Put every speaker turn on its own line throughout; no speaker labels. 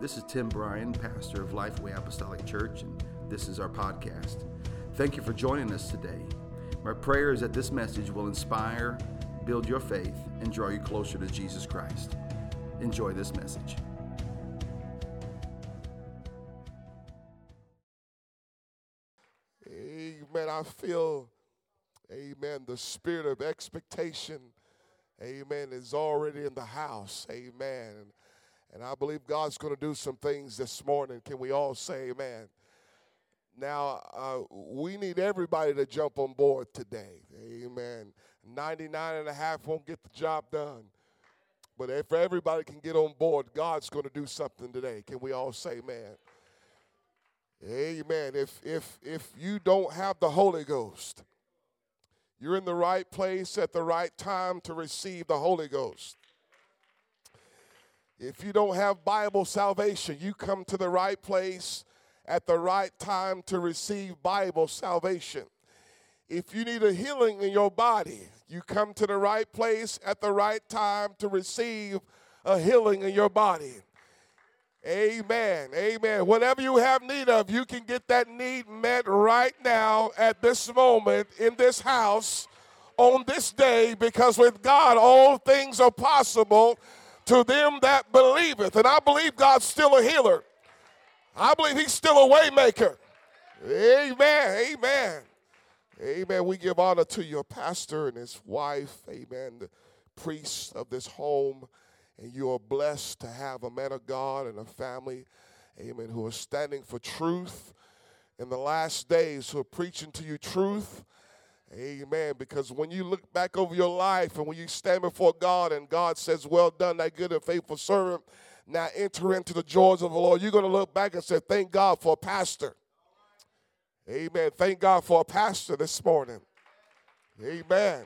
This is Tim Bryan, pastor of Lifeway Apostolic Church, and this is our podcast. Thank you for joining us today. My prayer is that this message will inspire, build your faith, and draw you closer to Jesus Christ. Enjoy this message.
Amen. I feel, amen, the spirit of expectation, amen, is already in the house. Amen. And I believe God's going to do some things this morning. Can we all say amen? Now, uh, we need everybody to jump on board today. Amen. 99 and a half won't get the job done. But if everybody can get on board, God's going to do something today. Can we all say amen? Amen. If if if you don't have the Holy Ghost, you're in the right place at the right time to receive the Holy Ghost. If you don't have Bible salvation, you come to the right place at the right time to receive Bible salvation. If you need a healing in your body, you come to the right place at the right time to receive a healing in your body. Amen. Amen. Whatever you have need of, you can get that need met right now at this moment in this house on this day because with God all things are possible to them that believeth. And I believe God's still a healer. I believe he's still a waymaker. Amen. Amen. Amen. We give honor to your pastor and his wife. Amen. The priest of this home. And you are blessed to have a man of God and a family. Amen. Who are standing for truth in the last days, who are preaching to you truth. Amen. Because when you look back over your life and when you stand before God and God says, Well done, that good and faithful servant, now enter into the joys of the Lord, you're going to look back and say, Thank God for a pastor. Amen. Thank God for a pastor this morning. Amen.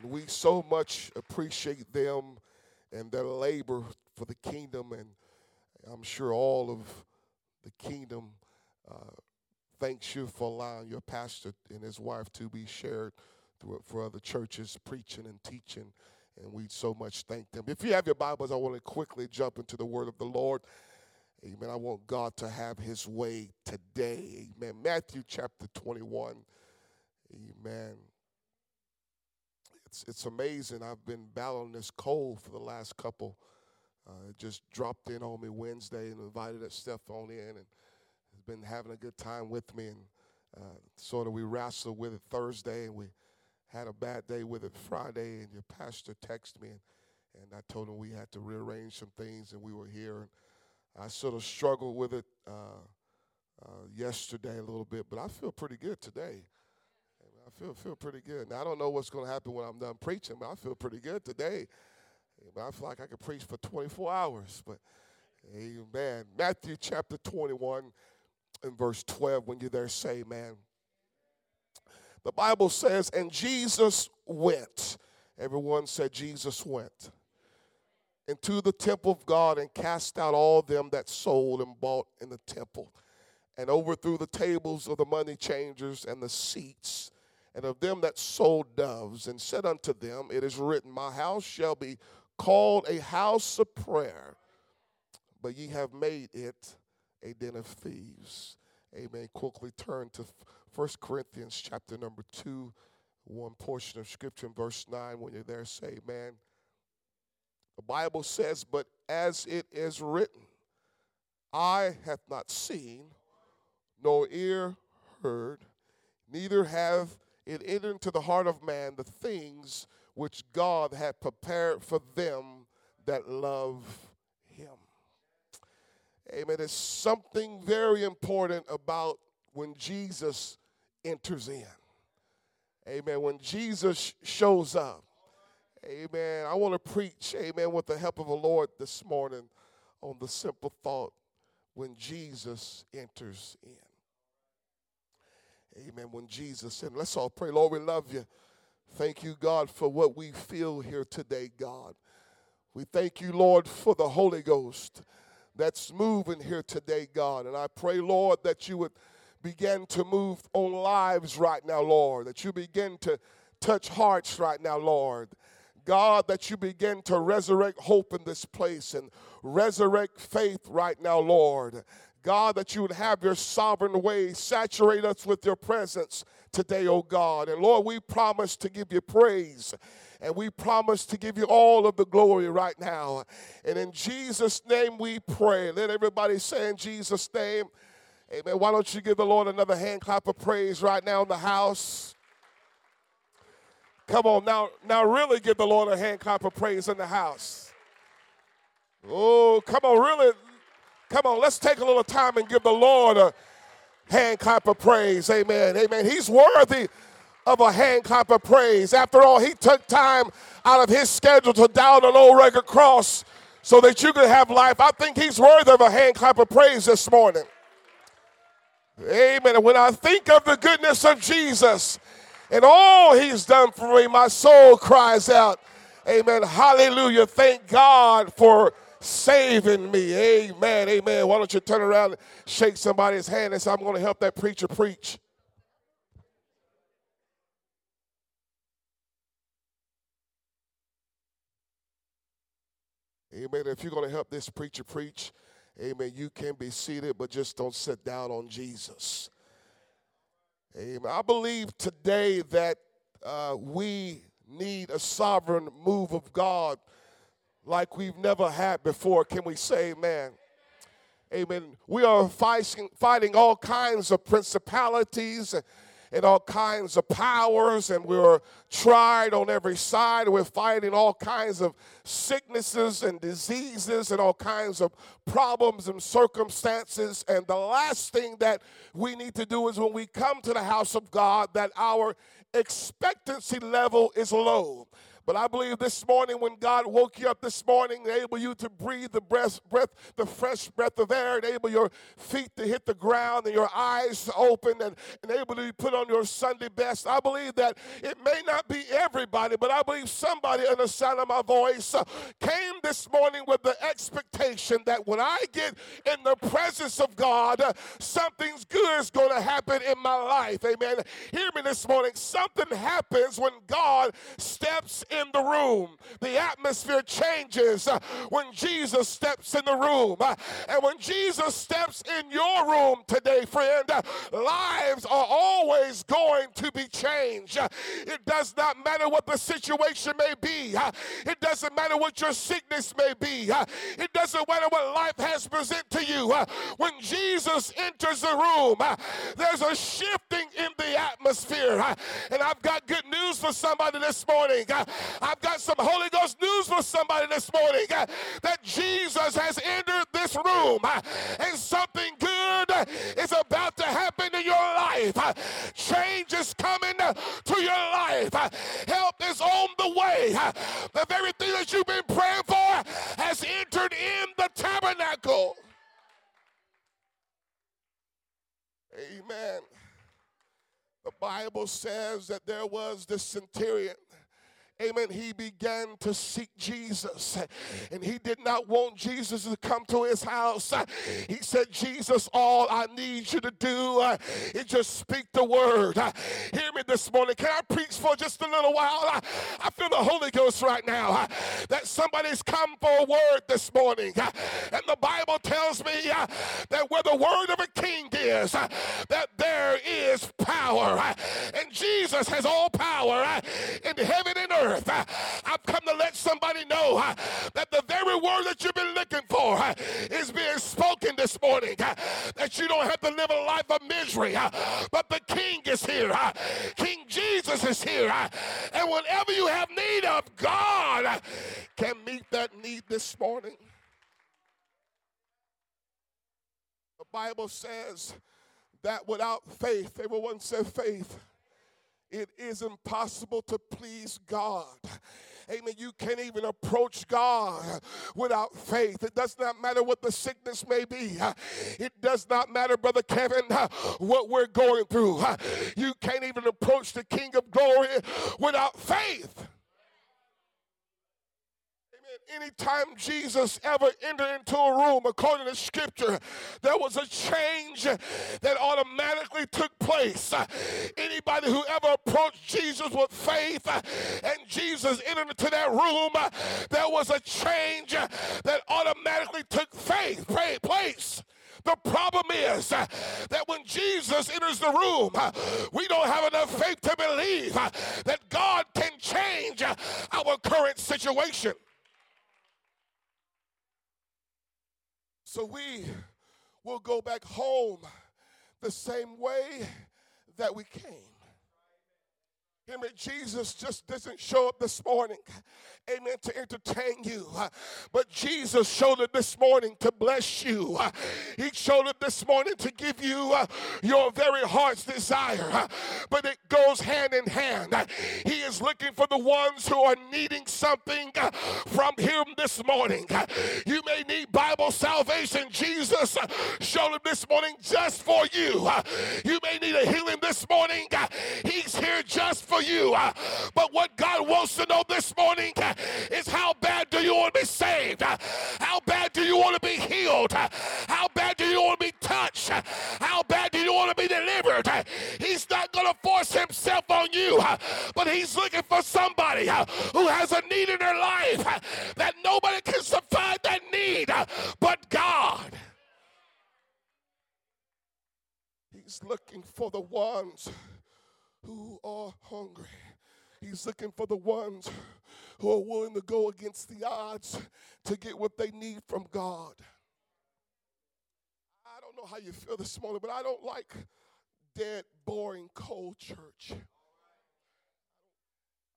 And we so much appreciate them and their labor for the kingdom, and I'm sure all of the kingdom uh, thanks you for allowing your pastor and his wife to be shared for other churches, preaching and teaching. And we so much thank them. If you have your Bibles, I want to quickly jump into the word of the Lord. Amen. I want God to have his way today. Amen. Matthew chapter 21. Amen. It's, it's amazing. I've been battling this cold for the last couple. Uh, it just dropped in on me Wednesday and invited Steph on in and has been having a good time with me. And uh, sort of we wrestled with it Thursday and we had a bad day with it Friday. And your pastor texted me and, and I told him we had to rearrange some things and we were here. And I sort of struggled with it uh, uh, yesterday a little bit, but I feel pretty good today. I feel feel pretty good. Now I don't know what's going to happen when I'm done preaching, but I feel pretty good today. I feel like I could preach for 24 hours. But amen. Matthew chapter 21 and verse 12. When you're there, say, man. The Bible says, and Jesus went. Everyone said Jesus went into the temple of God and cast out all them that sold and bought in the temple, and overthrew the tables of the money changers and the seats, and of them that sold doves, and said unto them, It is written, My house shall be called a house of prayer, but ye have made it a den of thieves. Amen. Quickly turn to 1 Corinthians chapter number 2, one portion of scripture in verse 9. When you're there, say, Man. The Bible says, But as it is written, eye hath not seen, nor ear heard, neither have it entered into the heart of man the things which God had prepared for them that love. Amen. There's something very important about when Jesus enters in. Amen. When Jesus shows up. Amen. I want to preach, amen, with the help of the Lord this morning on the simple thought when Jesus enters in. Amen. When Jesus, and let's all pray. Lord, we love you. Thank you, God, for what we feel here today, God. We thank you, Lord, for the Holy Ghost that's moving here today, God. And I pray, Lord, that you would begin to move on lives right now, Lord, that you begin to touch hearts right now, Lord. God, that you begin to resurrect hope in this place and resurrect faith right now, Lord. God, that you would have your sovereign way, saturate us with your presence today, oh God. And Lord, we promise to give you praise and we promise to give you all of the glory right now. And in Jesus' name we pray. Let everybody say in Jesus' name, Amen. Why don't you give the Lord another hand clap of praise right now in the house? Come on, now, now really give the Lord a hand clap of praise in the house. Oh, come on, really. Come on, let's take a little time and give the Lord a hand clap of praise. Amen. Amen. He's worthy of a hand clap of praise. After all, he took time out of his schedule to down an old record cross so that you could have life. I think he's worthy of a hand clap of praise this morning. Amen. When I think of the goodness of Jesus and all he's done for me, my soul cries out, Amen. Hallelujah. Thank God for saving me. Amen. Amen. Why don't you turn around and shake somebody's hand and say, I'm going to help that preacher preach. Amen. If you're going to help this preacher preach, amen, you can be seated, but just don't sit down on Jesus. Amen. I believe today that uh, we need a sovereign move of God like we've never had before. Can we say amen? Amen. We are fighting, fighting all kinds of principalities and all kinds of powers, and we're tried on every side. We're fighting all kinds of sicknesses and diseases and all kinds of problems and circumstances. And the last thing that we need to do is when we come to the house of God, that our expectancy level is low. But I believe this morning when God woke you up this morning, enable you to breathe the breath, breath, the fresh breath of air, enable your feet to hit the ground and your eyes to open and enable you to put on your Sunday best. I believe that it may not be everybody, but I believe somebody in the sound of my voice uh, came this morning with the expectation that when I get in the presence of God, uh, something's good is going to happen in my life. Amen. Hear me this morning. Something happens when God steps in the room. The atmosphere changes uh, when Jesus steps in the room. Uh, and when Jesus steps in your room today, friend, uh, lives are always going to be changed. Uh, it does not matter what the situation may be, uh, it doesn't matter what your sickness may be, uh, it doesn't matter what life has presented to you. When Jesus enters the room, there's a shifting in the atmosphere. And I've got good news for somebody this morning. I've got some Holy Ghost news for somebody this morning uh, that Jesus has entered this room uh, and something good is about to happen in your life. Uh, change is coming to your life. Help is on the way. The very thing that you've been praying for has entered in the tabernacle. Amen. The Bible says that there was this centurion amen, he began to seek Jesus. And he did not want Jesus to come to his house. He said, Jesus, all I need you to do is just speak the word. Hear me this morning. Can I preach for just a little while? I feel the Holy Ghost right now that somebody's come for a word this morning. And the Bible tells me that where the word of a king is, that there is power. And Jesus has all power in heaven and earth. I've come to let somebody know uh, that the very word that you've been looking for uh, is being spoken this morning. Uh, that you don't have to live a life of misery, but the King is here. King Jesus is here. And whatever you have need of, God can meet that need this morning. The Bible says that without faith, everyone said faith it is impossible to please God. Amen. You can't even approach God without faith. It does not matter what the sickness may be. It does not matter, Brother Kevin, what we're going through. You can't even approach the King of glory without faith. Anytime Jesus ever entered into a room, according to scripture, there was a change that automatically took place. Anybody who ever approached Jesus with faith and Jesus entered into that room, there was a change that automatically took faith place. The problem is that when Jesus enters the room, we don't have enough faith to believe that God can change our current situation. So we will go back home the same way that we came. Me, Jesus just doesn't show up this morning amen, to entertain you. But Jesus showed it this morning to bless you. He showed it this morning to give you your very heart's desire. But it goes hand in hand. He is looking for the ones who are needing something from Him this morning. You may need Bible salvation. Jesus showed it this morning just for you. You may need a healing this morning. He's here just for you. But what God wants to know this morning How bad do you want to be delivered? He's not going to force himself on you, but he's looking for somebody who has a need in their life that nobody can supply that need but God. He's looking for the ones who are hungry. He's looking for the ones who are willing to go against the odds to get what they need from God. Know how you feel this morning, but I don't like dead, boring, cold church.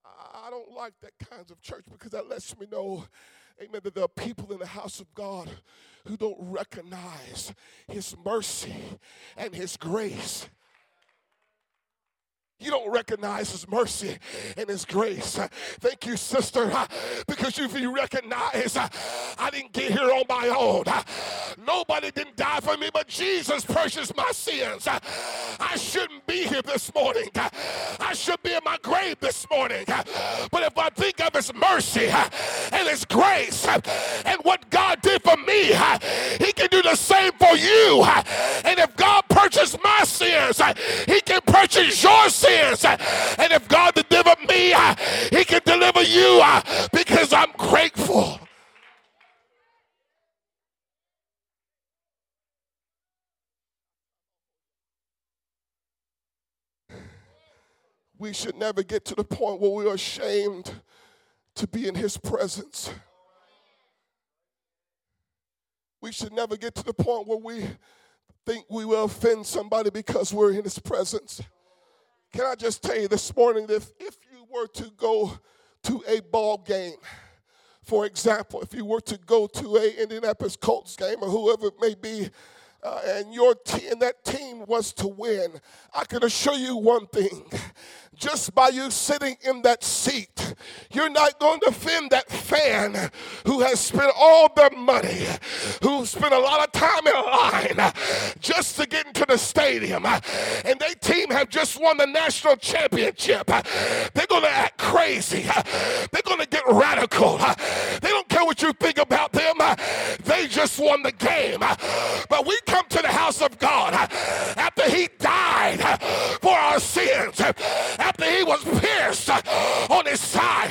I don't like that kinds of church because that lets me know, amen, that there are people in the house of God who don't recognize His mercy and His grace. You don't recognize His mercy and His grace. Thank you, sister, because if you recognize I didn't get here on my own, nobody didn't die for me, but Jesus purchased my sins. I shouldn't be here this morning. I should be in my grave this morning. But if I think of His mercy and His grace and what God did for me, He can do the same for you. And if God purchased my sins, He can purchase your sins sins. And if God delivered me, He can deliver you because I'm grateful. We should never get to the point where we are ashamed to be in His presence. We should never get to the point where we think we will offend somebody because we're in His presence. Can I just tell you this morning that if, if you were to go to a ball game, for example, if you were to go to a Indianapolis Colts game or whoever it may be, uh, and your team, and that team was to win, I can assure you one thing just by you sitting in that seat, you're not going to offend that fan who has spent all their money, who spent a lot of time in line just to get into the stadium, and their team have just won the national championship. They're going to act crazy. They're going to get radical. They don't what you think about them. Uh, they just won the game. Uh, but we come to the house of God uh, after He died for our sins after he was pierced on his side,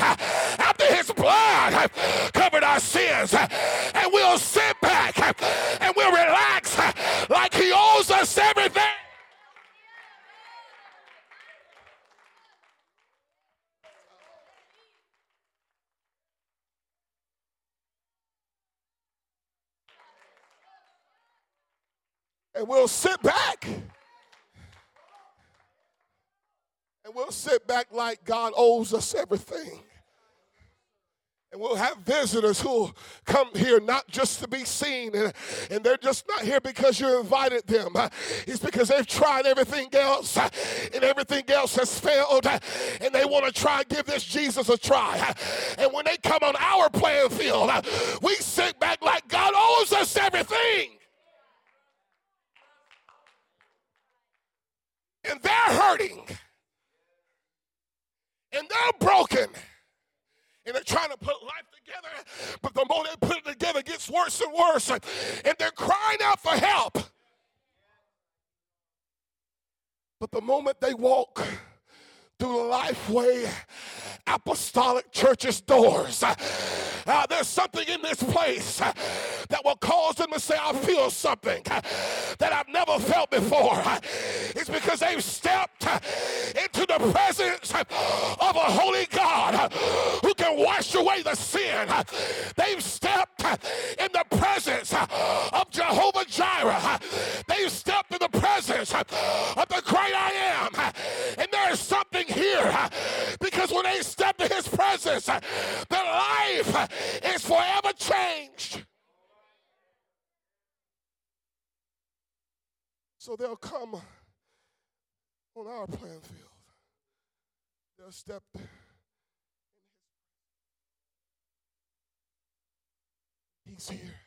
after his blood covered our sins, and we'll sit back and we'll relax like he owes us everything. And we'll sit back And we'll sit back like God owes us everything. And we'll have visitors who'll come here not just to be seen, and, and they're just not here because you invited them. It's because they've tried everything else, and everything else has failed, and they want to try and give this Jesus a try. And when they come on our playing field, we sit back like God owes us everything. And they're hurting. And they're broken. And they're trying to put life together, but the more they put it together, it gets worse and worse, and they're crying out for help. But the moment they walk through Lifeway Apostolic Church's doors. Uh, there's something in this place uh, that will cause them to say, I feel something uh, that I've never felt before. It's because they've stepped uh, into the presence of a holy God who can wash away the sin. They've stepped in the presence of Jehovah Jireh. They've stepped in the presence of the his presence, uh, their life uh, is forever changed. So they'll come on our playing field. They'll step He's here.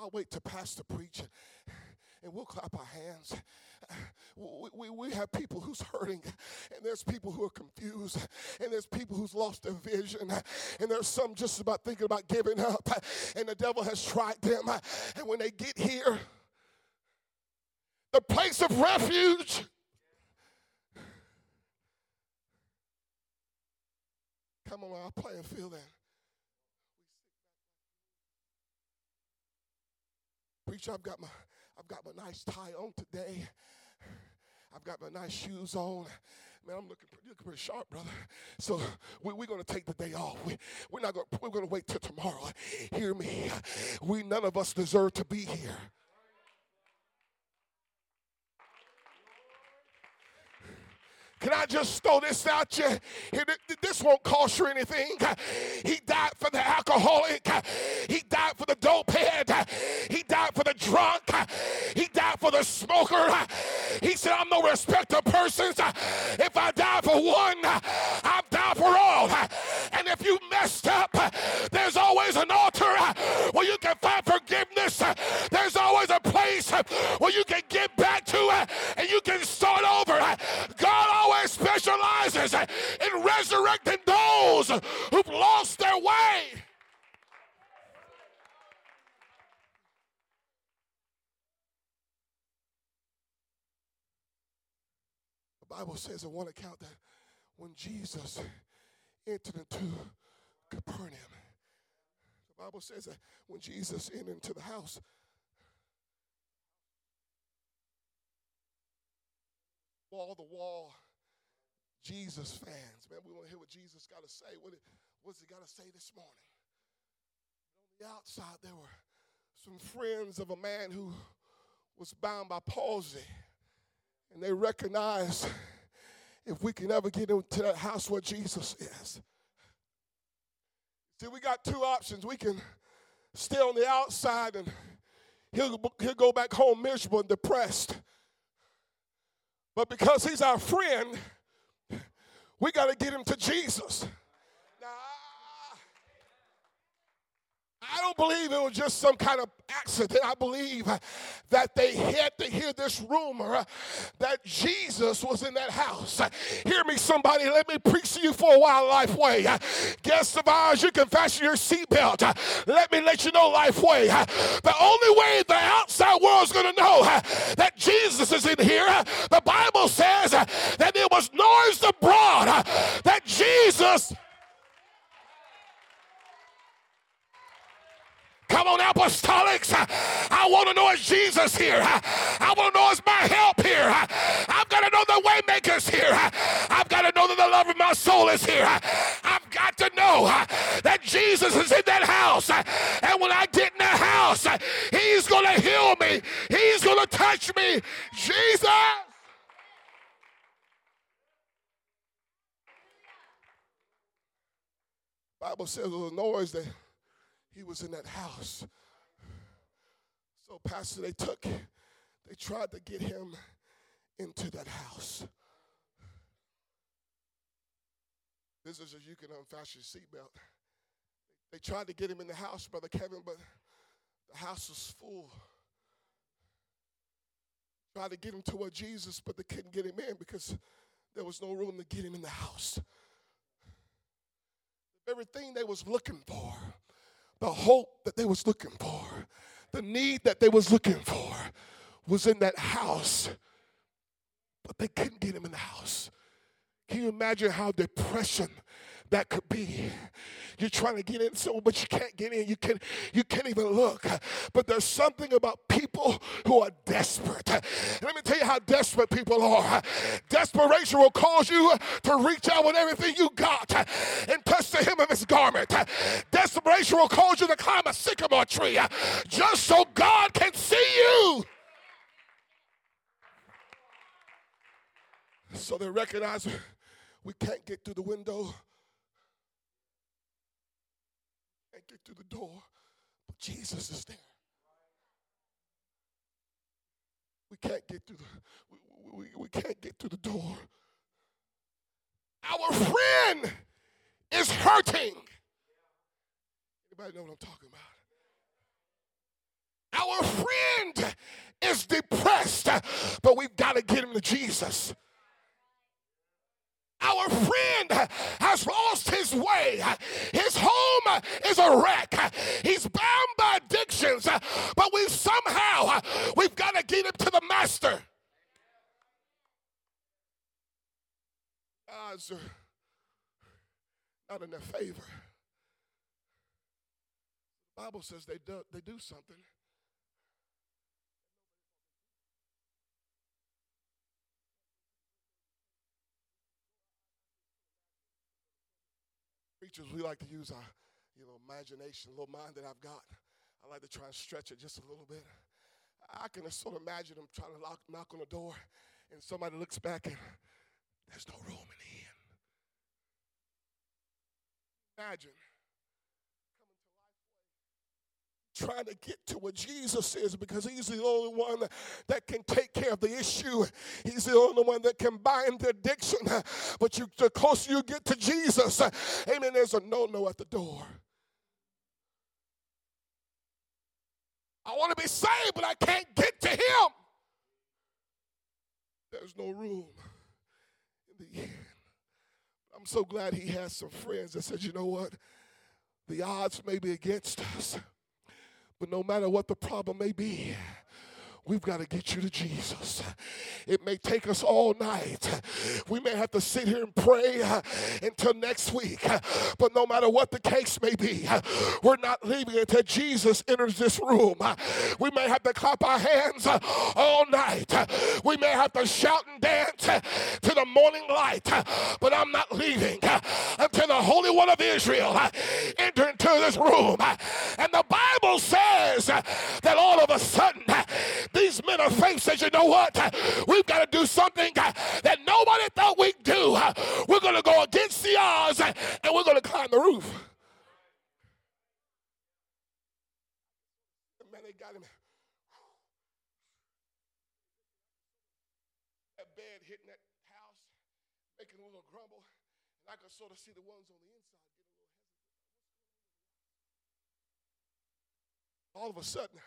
I'll wait to pastor preach and we'll clap our hands. We, we, we, have people who's hurting, and there's people who are confused, and there's people who's lost their vision, and there's some just about thinking about giving up, and the devil has tried them. And when they get here, the place of refuge, come on, I'll play and feel that. Preacher, I've got my I've got my nice tie on today. I've got my nice shoes on. Man, I'm looking pretty, looking pretty sharp, brother. So we, are going to take the day off. We, we're not going. We're going to wait till tomorrow. Hear me. We none of us deserve to be here. Can I just throw this out you? This won't cost you anything. He died for the alcoholic. He died for the dope head. Drunk. He died for the smoker. He said, I'm no respecter of persons. If I die for one, I've died for all. And if you messed up, there's always an altar where you can find forgiveness. There's always a place where you can get back to and you can start over. God always specializes in resurrecting those who've lost their way. Bible says in one account that when Jesus entered into Capernaum, the Bible says that when Jesus entered into the house, wall to wall Jesus fans. Man, we want to hear what Jesus got to say. What what's he got to say this morning? on the outside, there were some friends of a man who was bound by palsy. And they recognize if we can ever get into that house where Jesus is. See, we got two options. We can stay on the outside and he'll, he'll go back home miserable and depressed. But because he's our friend, we got to get him to Jesus. I don't believe it was just some kind of accident. I believe that they had to hear this rumor that Jesus was in that house. Hear me, somebody. Let me preach to you for a while, Lifeway. Guests of ours, you can fasten your seatbelt. Let me let you know, Lifeway. The only way the outside world's going to know that Jesus is in here, the Bible says that it was noised abroad that Jesus Come on, apostolics. I want to know is Jesus here. I want to know is my help here. I've got to know the waymaker's here. I've got to know that the love of my soul is here. I've got to know that Jesus is in that house. And when I get in the house, he's going to heal me. He's going to touch me. Jesus. Bible says there was a noise that he was in that house. So, Pastor, they took, they tried to get him into that house. This is as you can unfasten your seatbelt. They tried to get him in the house, Brother Kevin, but the house was full. Tried to get him toward Jesus, but they couldn't get him in because there was no room to get him in the house. Everything they was looking for, the hope that they was looking for, the need that they was looking for was in that house, but they couldn't get him in the house. Can you imagine how depression that could be. You're trying to get in so, but you can't get in. You can you can't even look. But there's something about people who are desperate. Let me tell you how desperate people are. Desperation will cause you to reach out with everything you got and touch the hem of his garment. Desperation will cause you to climb a sycamore tree just so God can see you. So they recognize we can't get through the window get through the door, but Jesus is there. We can't get through the we, we, we can't get through the door. Our friend is hurting. Anybody know what I'm talking about? Our friend is depressed, but we've got to get him to Jesus. Our friend has lost his way. His home is a wreck. He's bound by addictions, but we somehow we've got to get him to the master. Odds not in their favor. The Bible says they do, they do something. Preachers, we like to use our, you know, imagination, little mind that I've got. I like to try and stretch it just a little bit. I can sort of imagine them trying to lock, knock on the door, and somebody looks back and there's no room in the. Imagine trying to get to where Jesus is because he's the only one that can take care of the issue. He's the only one that can bind the addiction. But you, the closer you get to Jesus, amen, there's a no no at the door. I want to be saved, but I can't get to him. There's no room in the end. I'm so glad he has some friends that said, you know what? The odds may be against us. But no matter what the problem may be, We've got to get you to Jesus. It may take us all night. We may have to sit here and pray until next week. But no matter what the case may be, we're not leaving until Jesus enters this room. We may have to clap our hands all night. We may have to shout and dance to the morning light. But I'm not leaving until the Holy One of Israel enters into this room. And the Bible says that all of a sudden these men of faith says, you know what? We've got to do something that nobody thought we'd do. We're going to go against the odds and we're going to climb the roof. Man, they got him. That bed hitting that house, making a little grumble. And I could sort of see the ones on the inside. All of a sudden,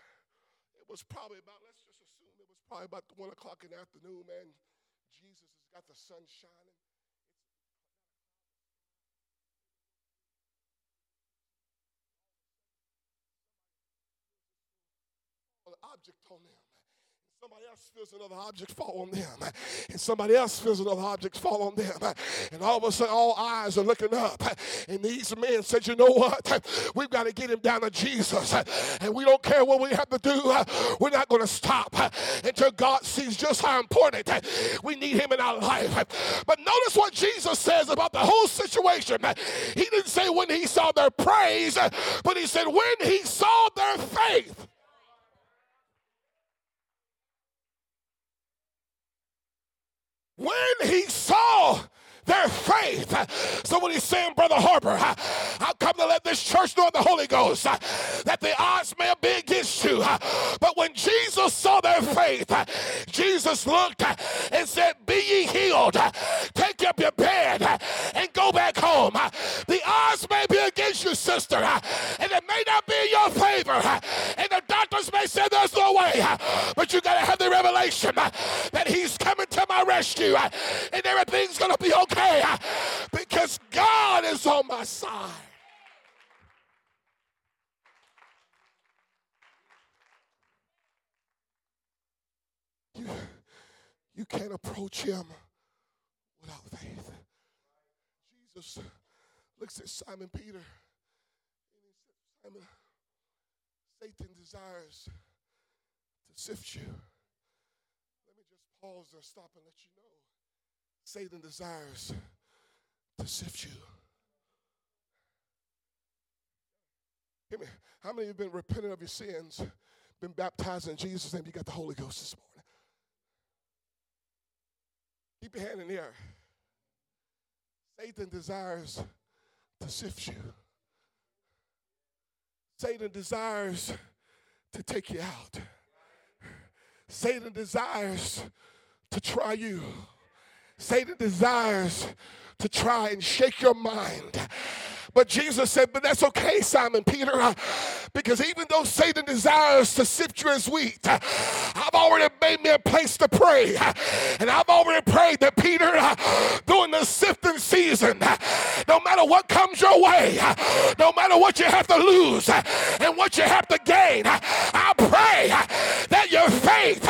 it was probably about, let's just assume it was probably about one o'clock in the afternoon, man. Jesus has got the sun shining. Object on them. Somebody else feels another object fall on them. And somebody else feels another object fall on them. And all of a sudden, all eyes are looking up. And these men said, You know what? We've got to get him down to Jesus. And we don't care what we have to do. We're not going to stop until God sees just how important we need him in our life. But notice what Jesus says about the whole situation. He didn't say when he saw their praise, but he said when he saw their faith. When he saw their faith. So when he's saying, Brother Harper, I'll come to let this church know the Holy Ghost that the odds may be against you. But when Jesus saw their faith, Jesus looked and said, Be ye healed. Take up your bed and go back home. The odds may be against you, sister, and it may not be in your favor. And doctors may say there's no way, but you got to have the revelation that He's coming to my rescue and everything's going to be okay because God is on my side. You, you can't approach him without faith. Jesus looks at Simon Peter and he Simon, Satan desires to sift you. Let me just pause and stop and let you know. Satan desires to sift you. Hear me. How many of you have been repenting of your sins, been baptized in Jesus' name? You got the Holy Ghost this morning. Keep your hand in the air. Satan desires to sift you. Satan desires to take you out. Satan desires to try you. Satan desires to try and shake your mind. But Jesus said, But that's okay, Simon Peter, because even though Satan desires to sift you as wheat, I've already made me a place to pray. And I've already prayed that Peter, during the sifting season, no matter what comes your way, no matter what you have to lose and what you have to gain, I pray that your faith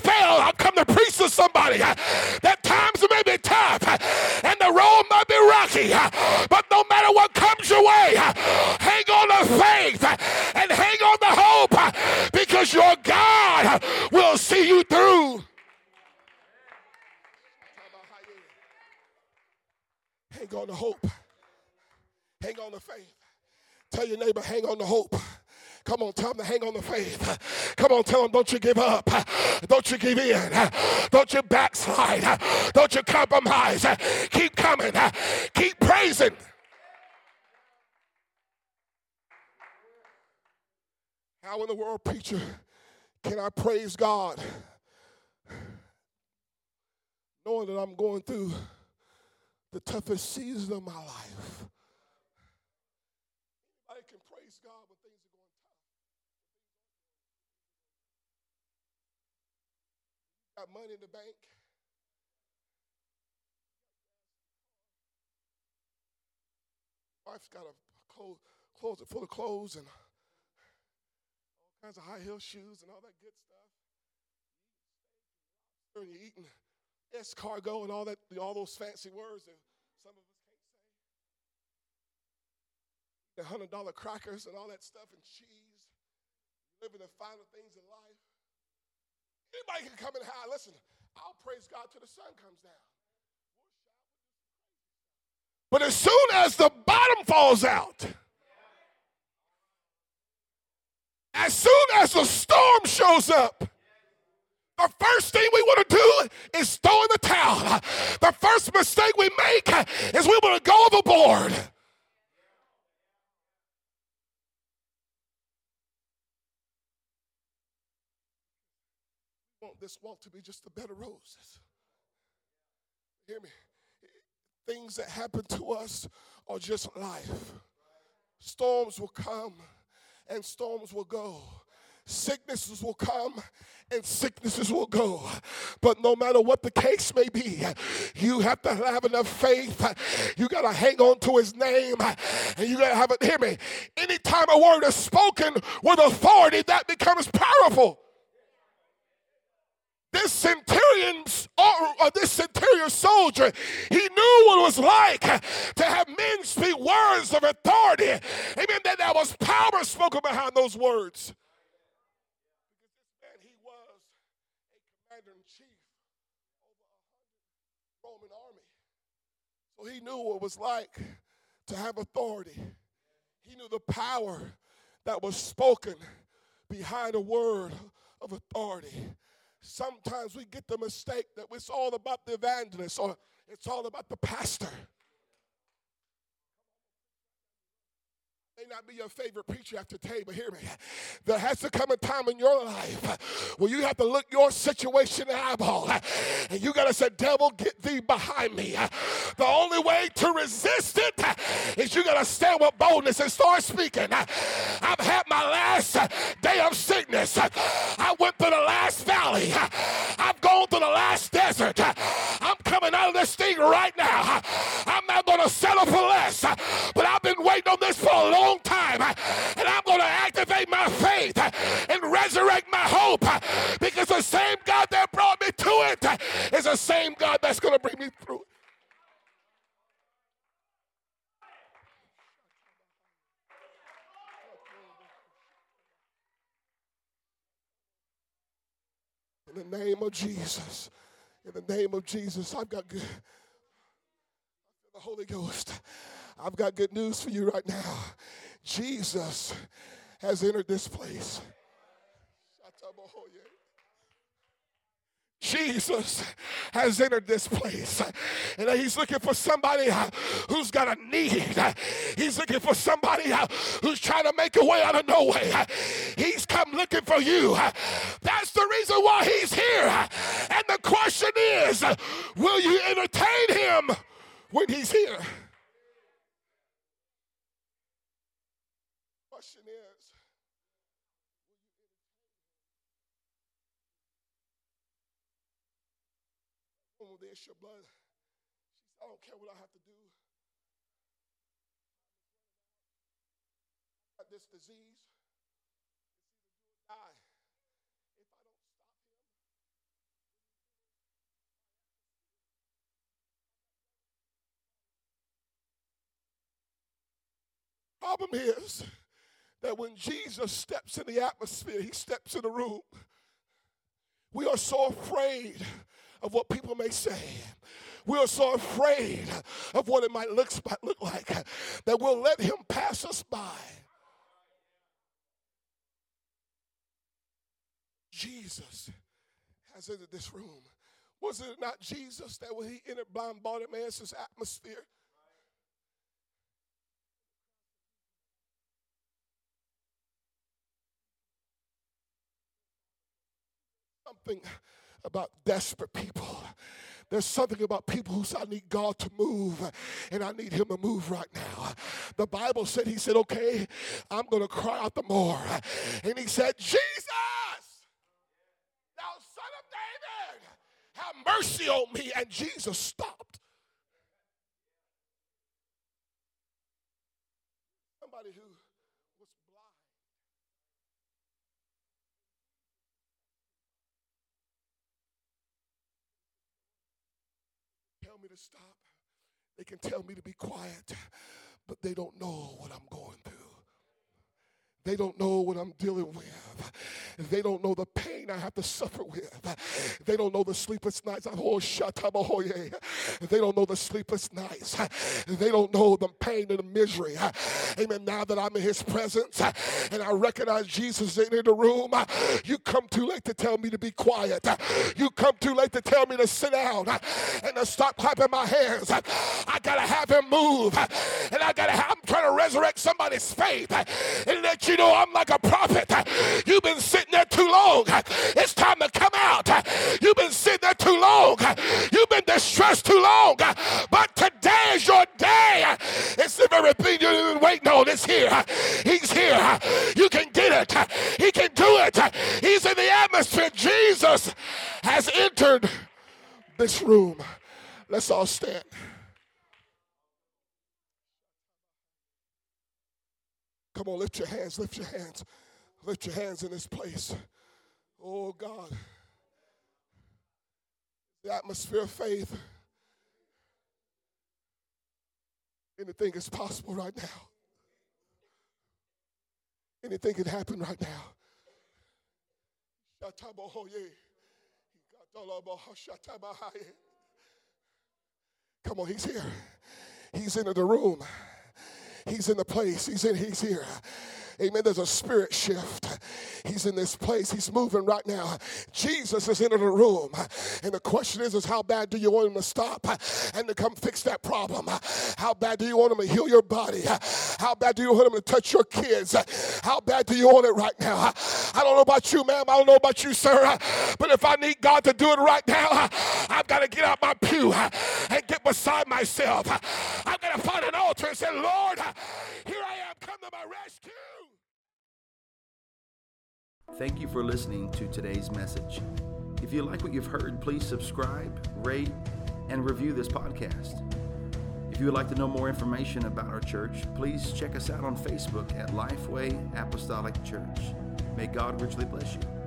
fail. I'll come to preach to somebody that times may be tough and the road might be rocky, but no matter what comes your way, hang on to faith and hang on to hope because your God will see you through. Hang on to hope. Hang on to faith. Tell your neighbor, hang on to hope. Come on, tell them to hang on to faith. Come on, tell them, don't you give up. Don't you give in. Don't you backslide. Don't you compromise. Keep coming. Keep praising. How in the world, preacher, can I praise God knowing that I'm going through the toughest season of my life? I can praise God when things are going tough. Got money in the bank. Wife's got a closet full of clothes and all kinds of high heel shoes and all that good stuff. And you're eating escargot and all that, all those fancy words that some of us can't say. The hundred dollar crackers and all that stuff and cheese. Living the finer things in life. Anybody can come in high. Listen, I'll praise God till the sun comes down. But as soon as the bottom falls out, as soon as the storm shows up, the first thing we want to do is throw in the towel. The first mistake we make is we want to go overboard. This walk to be just a bed of roses. Hear me? Things that happen to us are just life. Storms will come and storms will go. Sicknesses will come and sicknesses will go. But no matter what the case may be, you have to have enough faith. You got to hang on to his name and you got to have it. Hear me. Anytime a word is spoken with authority, that becomes powerful. This centurion, or this centurion soldier, he knew what it was like to have men speak words of authority. Amen. That there was power spoken behind those words. Man, he was a commander in chief over a Roman army. So he knew what it was like to have authority. He knew the power that was spoken behind a word of authority sometimes we get the mistake that it's all about the evangelist or it's all about the pastor. May not be your favorite preacher after today, but hear me. There has to come a time in your life where you have to look your situation in the eyeball and you got to say, Devil, get thee behind me. The only way to resist it is you got to stand with boldness and start speaking. I've had my last day of sickness. I went through the last valley. I've gone through the last desert. Coming out of this thing right now. I'm not going to settle for less. But I've been waiting on this for a long time. And I'm going to activate my faith and resurrect my hope because the same God that brought me to it is the same God that's going to bring me through. In the name of Jesus. In the name of Jesus, I've got good. The Holy Ghost. I've got good news for you right now. Jesus has entered this place. Jesus has entered this place. And he's looking for somebody uh, who's got a need. He's looking for somebody uh, who's trying to make a way out of no way. He's come looking for you. That's the reason why he's here. And the question is will you entertain him when he's here? This your blood. She said, I don't care what I have to do. Got this disease. It's either do or die. If I don't stop him. Problem is that when Jesus steps in the atmosphere, he steps in the room. We are so afraid of what people may say. We're so afraid of what it might look, look like that we'll let him pass us by. Jesus has entered this room. Was it not Jesus that when he entered blind Bartimaeus' atmosphere? Something about desperate people. There's something about people who say, I need God to move, and I need Him to move right now. The Bible said, He said, Okay, I'm going to cry out the more. And He said, Jesus, thou son of David, have mercy on me. And Jesus stopped. Somebody who me to stop. They can tell me to be quiet, but they don't know what I'm going through. They don't know what I'm dealing with. They don't know the pain I have to suffer with. They don't know the sleepless nights. Oh, they don't know the sleepless nights. They don't know the pain and the misery. Amen. Now that I'm in his presence and I recognize Jesus in the room, you come too late to tell me to be quiet. You come too late to tell me to sit down and to stop clapping my hands. I gotta have him move. And I gotta have, I'm trying to resurrect somebody's faith and let you know I'm like a prophet. You've been sitting there too long. It's time to come out. You've been sitting there too long. You've been distressed too long. But today is your day. It's the very thing you've been waiting on. It's here. He's here. You can get it. He can do it. He's in the atmosphere. Jesus has entered this room. Let's all stand. Come on, lift your hands, lift your hands, lift your hands in this place. Oh God. The atmosphere of faith. Anything is possible right now. Anything can happen right now. Come on, he's here. He's into the room. He's in the place. He's in, he's here. Amen. There's a spirit shift. He's in this place. He's moving right now. Jesus is in the room. And the question is, is how bad do you want him to stop and to come fix that problem? How bad do you want him to heal your body? How bad do you want him to touch your kids? How bad do you want it right now? I don't know about you, ma'am. I don't know about you, sir. But if I need God to do it right now, I've got to get out my pew uh, and get beside myself. Uh, I've got to find an altar and say, Lord, uh, here I am. Come to my rescue.
Thank you for listening to today's message. If you like what you've heard, please subscribe, rate, and review this podcast. If you would like to know more information about our church, please check us out on Facebook at Lifeway Apostolic Church. May God richly bless you.